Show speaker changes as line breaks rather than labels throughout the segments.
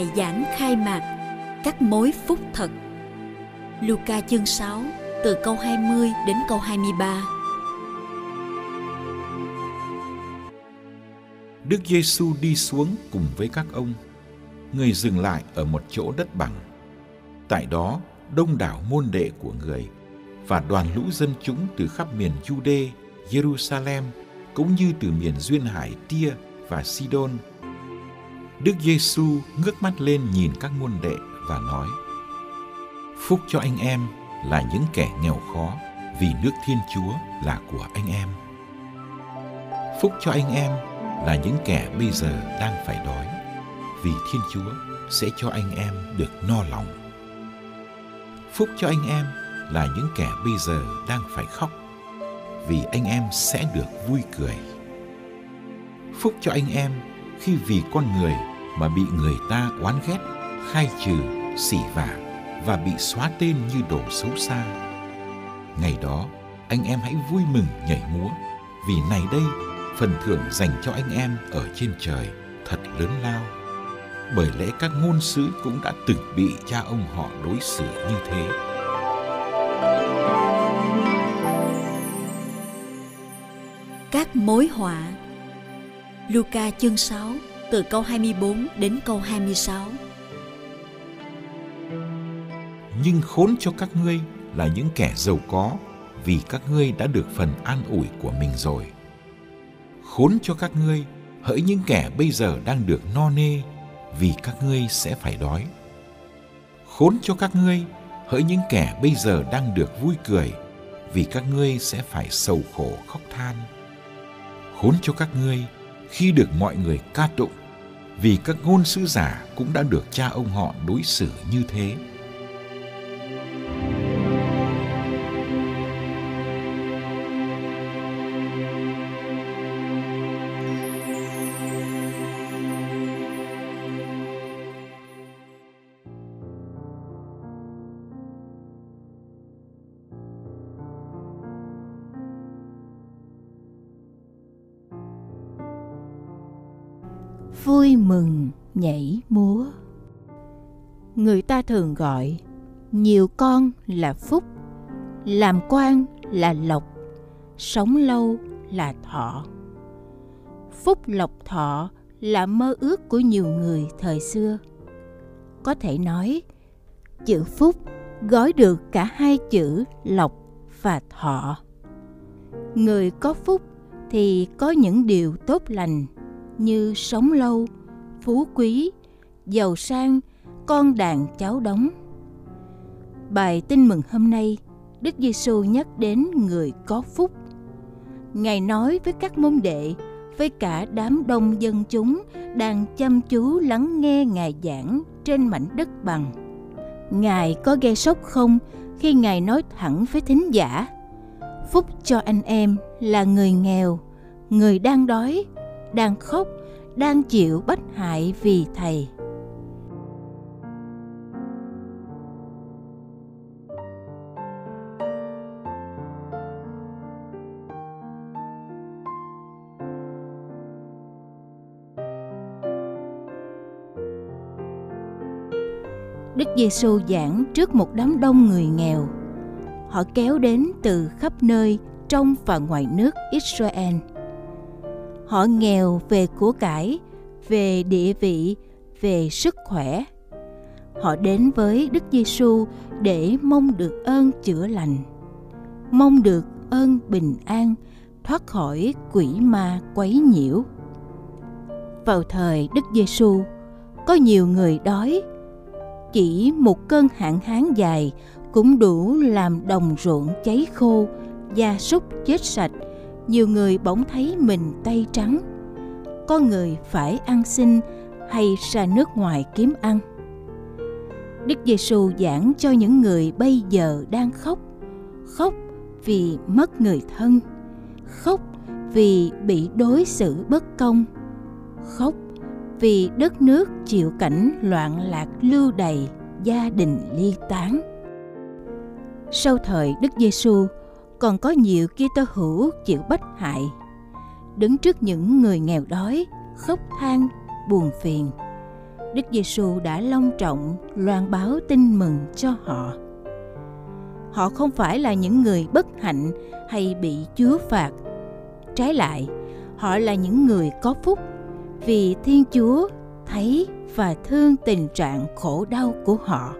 Bài giảng khai mạc Các mối phúc thật Luca chương 6 từ câu 20 đến câu 23
Đức Giêsu đi xuống cùng với các ông. Người dừng lại ở một chỗ đất bằng. Tại đó, đông đảo môn đệ của người và đoàn lũ dân chúng từ khắp miền Jude, Jerusalem cũng như từ miền duyên hải Tia và Sidon Đức Giêsu ngước mắt lên nhìn các môn đệ và nói: Phúc cho anh em là những kẻ nghèo khó, vì nước Thiên Chúa là của anh em. Phúc cho anh em là những kẻ bây giờ đang phải đói, vì Thiên Chúa sẽ cho anh em được no lòng. Phúc cho anh em là những kẻ bây giờ đang phải khóc, vì anh em sẽ được vui cười. Phúc cho anh em khi vì con người mà bị người ta oán ghét, khai trừ, xỉ vả và bị xóa tên như đồ xấu xa. Ngày đó, anh em hãy vui mừng nhảy múa, vì này đây, phần thưởng dành cho anh em ở trên trời thật lớn lao. Bởi lẽ các ngôn sứ cũng đã từng bị cha ông họ đối xử như thế.
Các mối họa Luca chương 6 từ câu 24 đến câu 26.
Nhưng khốn cho các ngươi là những kẻ giàu có, vì các ngươi đã được phần an ủi của mình rồi. Khốn cho các ngươi, hỡi những kẻ bây giờ đang được no nê, vì các ngươi sẽ phải đói. Khốn cho các ngươi, hỡi những kẻ bây giờ đang được vui cười, vì các ngươi sẽ phải sầu khổ khóc than. Khốn cho các ngươi, khi được mọi người ca tụng vì các ngôn sứ giả cũng đã được cha ông họ đối xử như thế.
Thường gọi nhiều con là phúc làm quan là lộc sống lâu là thọ. Phúc lộc thọ là mơ ước của nhiều người thời xưa. Có thể nói chữ phúc gói được cả hai chữ lộc và thọ. Người có phúc thì có những điều tốt lành như sống lâu, phú quý, giàu sang, con đàn cháu đóng. Bài tin mừng hôm nay, Đức Giêsu nhắc đến người có phúc. Ngài nói với các môn đệ, với cả đám đông dân chúng đang chăm chú lắng nghe Ngài giảng trên mảnh đất bằng. Ngài có gây sốc không khi Ngài nói thẳng với thính giả? Phúc cho anh em là người nghèo, người đang đói, đang khóc, đang chịu bất hại vì thầy. Đức Giêsu giảng trước một đám đông người nghèo. Họ kéo đến từ khắp nơi trong và ngoài nước Israel họ nghèo về của cải về địa vị, về sức khỏe. Họ đến với Đức Giêsu để mong được ơn chữa lành, mong được ơn bình an, thoát khỏi quỷ ma quấy nhiễu. Vào thời Đức Giêsu, có nhiều người đói. Chỉ một cơn hạn hán dài cũng đủ làm đồng ruộng cháy khô, gia súc chết sạch. Nhiều người bỗng thấy mình tay trắng. Có người phải ăn xin hay ra nước ngoài kiếm ăn. Đức Giêsu giảng cho những người bây giờ đang khóc, khóc vì mất người thân, khóc vì bị đối xử bất công, khóc vì đất nước chịu cảnh loạn lạc lưu đày, gia đình ly tán. Sau thời Đức Giêsu, còn có nhiều Kitô hữu chịu bách hại, đứng trước những người nghèo đói, khóc than, buồn phiền. Đức Giêsu đã long trọng loan báo tin mừng cho họ. Họ không phải là những người bất hạnh hay bị Chúa phạt. Trái lại, họ là những người có phúc vì Thiên Chúa thấy và thương tình trạng khổ đau của họ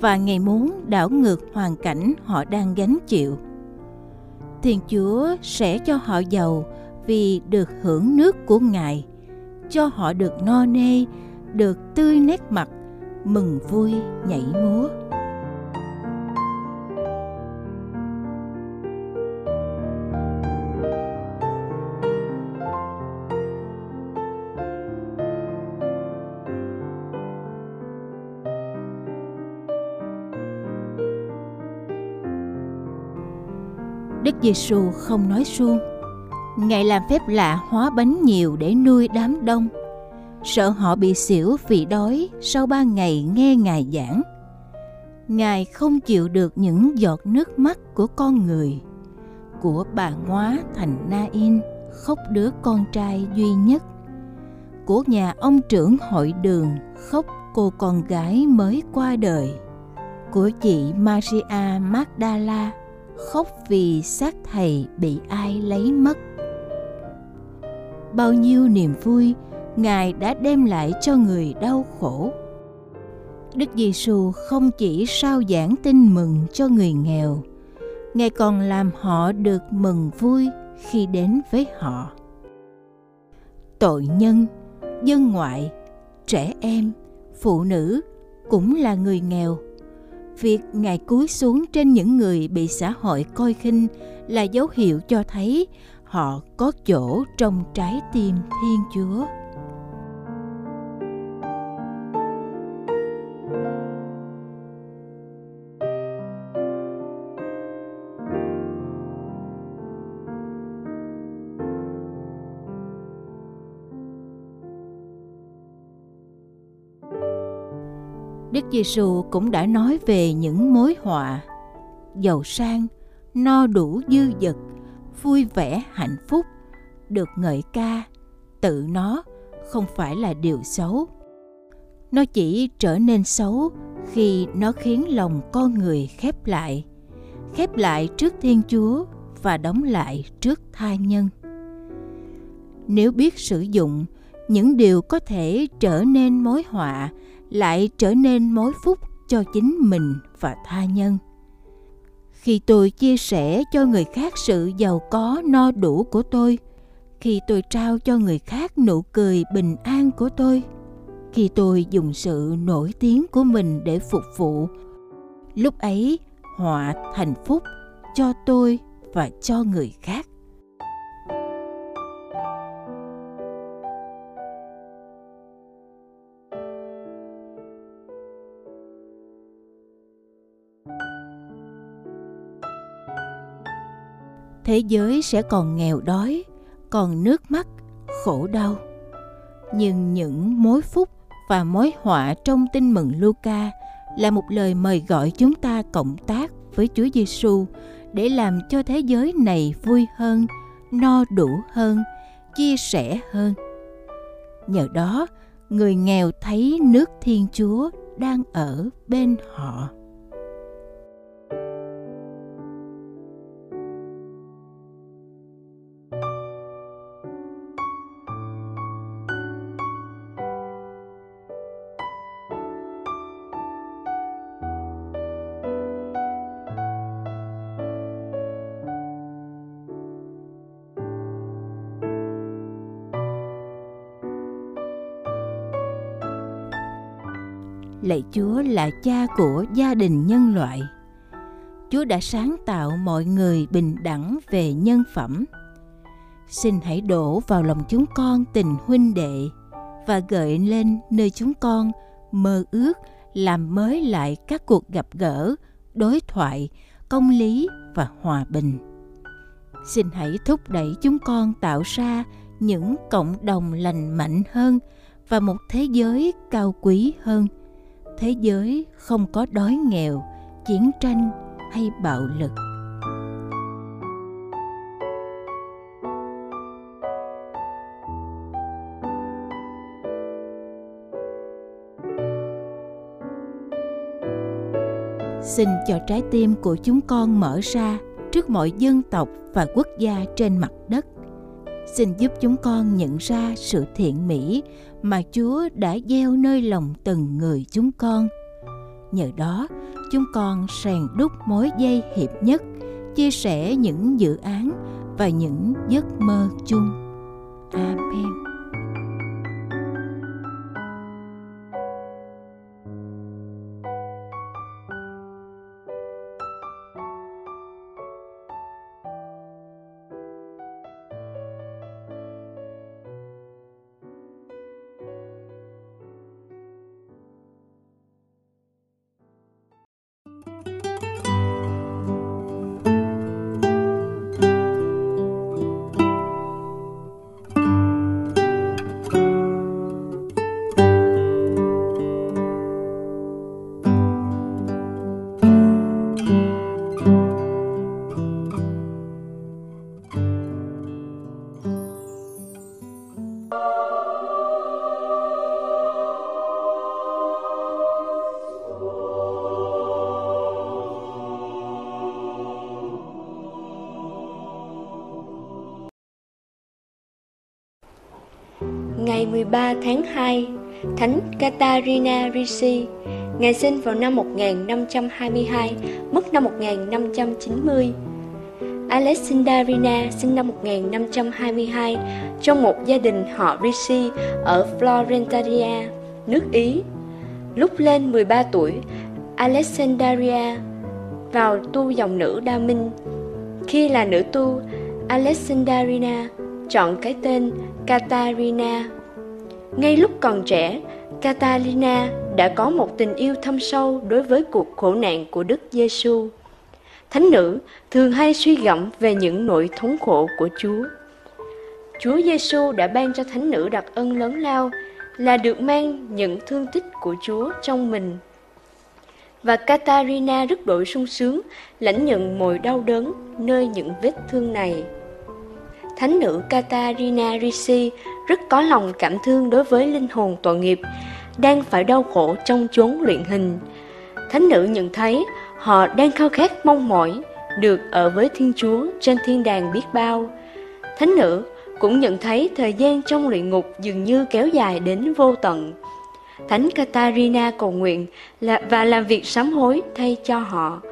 và Ngài muốn đảo ngược hoàn cảnh họ đang gánh chịu. Thiên Chúa sẽ cho họ giàu vì được hưởng nước của Ngài, cho họ được no nê, được tươi nét mặt, mừng vui nhảy múa. Đức Giêsu không nói suông. Ngài làm phép lạ hóa bánh nhiều để nuôi đám đông. Sợ họ bị xỉu vì đói sau ba ngày nghe Ngài giảng. Ngài không chịu được những giọt nước mắt của con người, của bà ngoá thành Na-in khóc đứa con trai duy nhất, của nhà ông trưởng hội đường khóc cô con gái mới qua đời, của chị Maria Magdala khóc vì xác thầy bị ai lấy mất. Bao nhiêu niềm vui ngài đã đem lại cho người đau khổ. Đức giêsu không chỉ sao giảng tin mừng cho người nghèo, ngài còn làm họ được mừng vui khi đến với họ. Tội nhân, dân ngoại, trẻ em, phụ nữ cũng là người nghèo việc ngài cúi xuống trên những người bị xã hội coi khinh là dấu hiệu cho thấy họ có chỗ trong trái tim thiên chúa. Đức Giêsu cũng đã nói về những mối họa giàu sang, no đủ dư dật, vui vẻ hạnh phúc, được ngợi ca, tự nó không phải là điều xấu. Nó chỉ trở nên xấu khi nó khiến lòng con người khép lại, khép lại trước Thiên Chúa và đóng lại trước tha nhân. Nếu biết sử dụng những điều có thể trở nên mối họa lại trở nên mối phúc cho chính mình và tha nhân. Khi tôi chia sẻ cho người khác sự giàu có no đủ của tôi, khi tôi trao cho người khác nụ cười bình an của tôi, khi tôi dùng sự nổi tiếng của mình để phục vụ, lúc ấy họa thành phúc cho tôi và cho người khác. Thế giới sẽ còn nghèo đói còn nước mắt khổ đau nhưng những mối phúc và mối họa trong tin mừng Luca là một lời mời gọi chúng ta cộng tác với Chúa Giêsu để làm cho thế giới này vui hơn, no đủ hơn, chia sẻ hơn. Nhờ đó, người nghèo thấy nước Thiên Chúa đang ở bên họ. Lạy chúa là cha của gia đình nhân loại. Chúa đã sáng tạo mọi người bình đẳng về nhân phẩm. Xin hãy đổ vào lòng chúng con tình huynh đệ và gợi lên nơi chúng con mơ ước làm mới lại các cuộc gặp gỡ, đối thoại, công lý và hòa bình. Xin hãy thúc đẩy chúng con tạo ra những cộng đồng lành mạnh hơn và một thế giới cao quý hơn thế giới không có đói nghèo, chiến tranh hay bạo lực. Xin cho trái tim của chúng con mở ra trước mọi dân tộc và quốc gia trên mặt đất xin giúp chúng con nhận ra sự thiện mỹ mà chúa đã gieo nơi lòng từng người chúng con. Nhờ đó, chúng con rèn đúc mối dây hiệp nhất, chia sẻ những dự án và những giấc mơ chung. Amen.
13 tháng 2, Thánh Katarina Ricci, Ngài sinh vào năm 1522, mất năm 1590. Alexandrina sinh năm 1522 trong một gia đình họ Ricci ở Florentaria, nước Ý. Lúc lên 13 tuổi, Alexandria vào tu dòng nữ Đa Minh. Khi là nữ tu, Alexandrina chọn cái tên Katarina. Ngay lúc còn trẻ, Catalina đã có một tình yêu thâm sâu đối với cuộc khổ nạn của Đức Giêsu. Thánh nữ thường hay suy gẫm về những nỗi thống khổ của Chúa. Chúa Giêsu đã ban cho thánh nữ đặc ân lớn lao là được mang những thương tích của Chúa trong mình. Và Katarina rất đổi sung sướng lãnh nhận mọi đau đớn nơi những vết thương này. Thánh nữ Katarina Ricci rất có lòng cảm thương đối với linh hồn tội nghiệp đang phải đau khổ trong chốn luyện hình. Thánh nữ nhận thấy họ đang khao khát mong mỏi được ở với Thiên Chúa trên thiên đàng biết bao. Thánh nữ cũng nhận thấy thời gian trong luyện ngục dường như kéo dài đến vô tận. Thánh Katarina cầu nguyện là, và làm việc sám hối thay cho họ.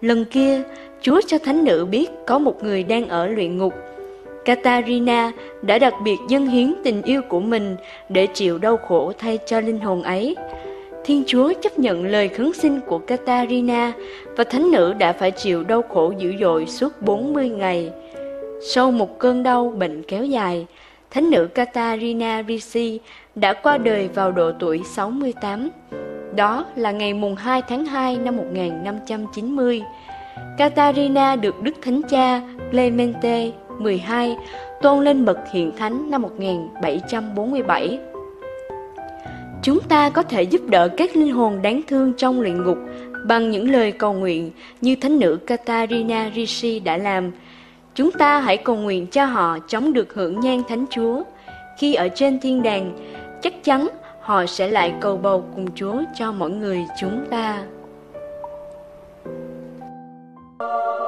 Lần kia, Chúa cho thánh nữ biết có một người đang ở luyện ngục Katarina đã đặc biệt dâng hiến tình yêu của mình để chịu đau khổ thay cho linh hồn ấy. Thiên Chúa chấp nhận lời khấn xin của Katarina và thánh nữ đã phải chịu đau khổ dữ dội suốt 40 ngày. Sau một cơn đau bệnh kéo dài, thánh nữ Katarina Ricci đã qua đời vào độ tuổi 68. Đó là ngày mùng 2 tháng 2 năm 1590. Katarina được Đức Thánh Cha Clemente 12 tôn lên bậc hiện thánh năm 1747. Chúng ta có thể giúp đỡ các linh hồn đáng thương trong luyện ngục bằng những lời cầu nguyện như thánh nữ Katarina Ricci đã làm. Chúng ta hãy cầu nguyện cho họ chống được hưởng nhan thánh Chúa. Khi ở trên thiên đàng, chắc chắn họ sẽ lại cầu bầu cùng Chúa cho mọi người chúng ta.
Hoàng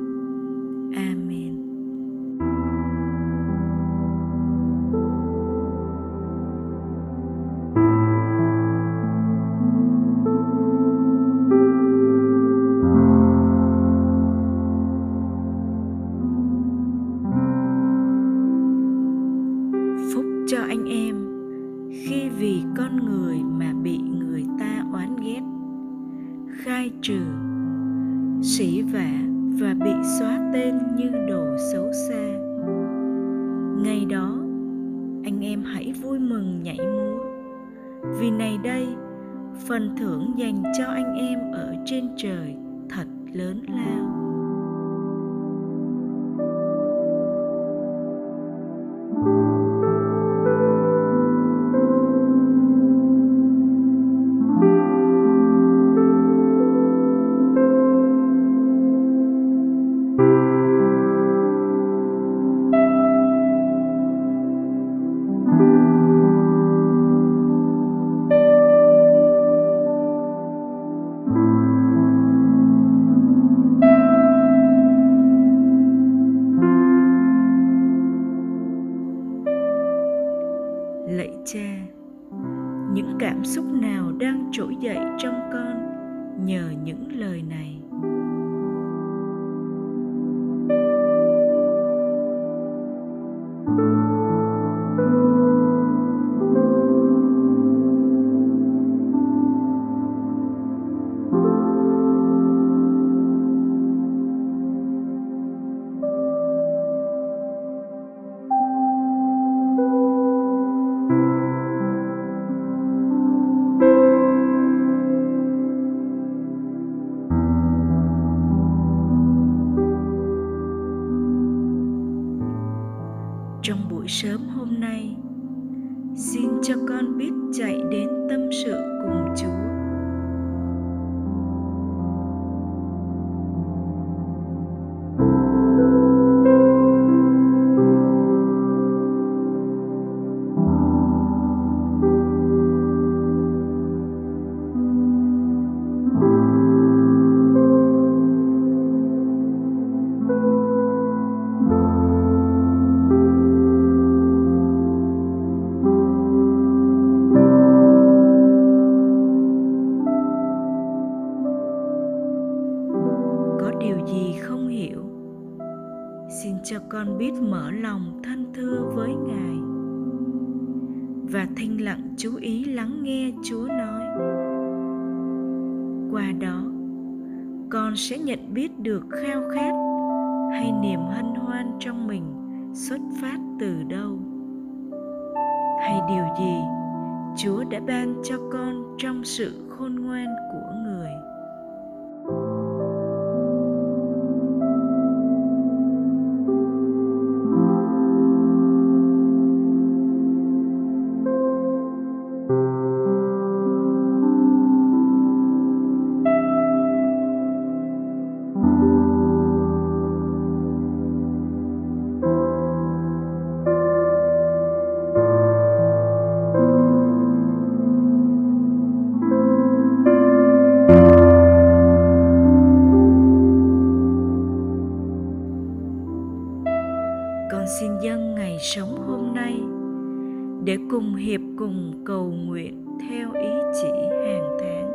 Vì này đây, phần thưởng dành cho anh em ở trên trời thật lớn lao. Cha những cảm xúc nào đang trỗi dậy trong con nhờ những lời này? Xin cho con biết chạy đến tâm sự cùng chúa. Và thinh lặng chú ý lắng nghe chúa nói. Qua đó, con sẽ nhận biết được khao khát hay niềm hân hoan trong mình xuất phát từ đâu. Hay điều gì chúa đã ban cho con trong sự khôn ngoan của cùng hiệp cùng cầu nguyện theo ý chỉ hàng tháng.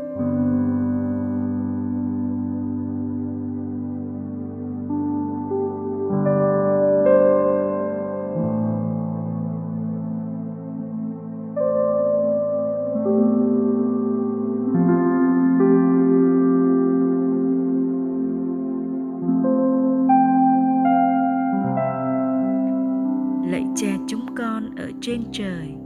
Lạy cha chúng con ở trên trời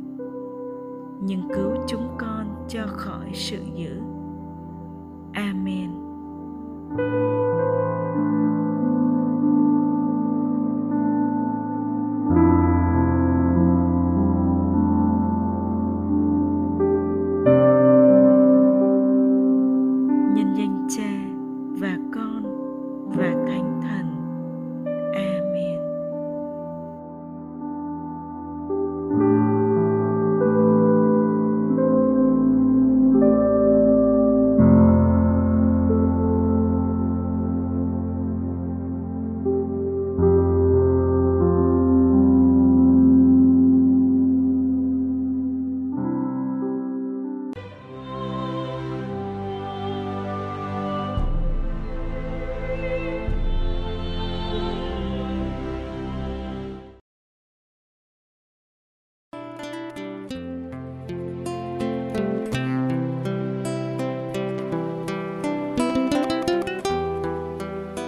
nhưng cứu chúng con cho khỏi sự dữ. Amen. nhân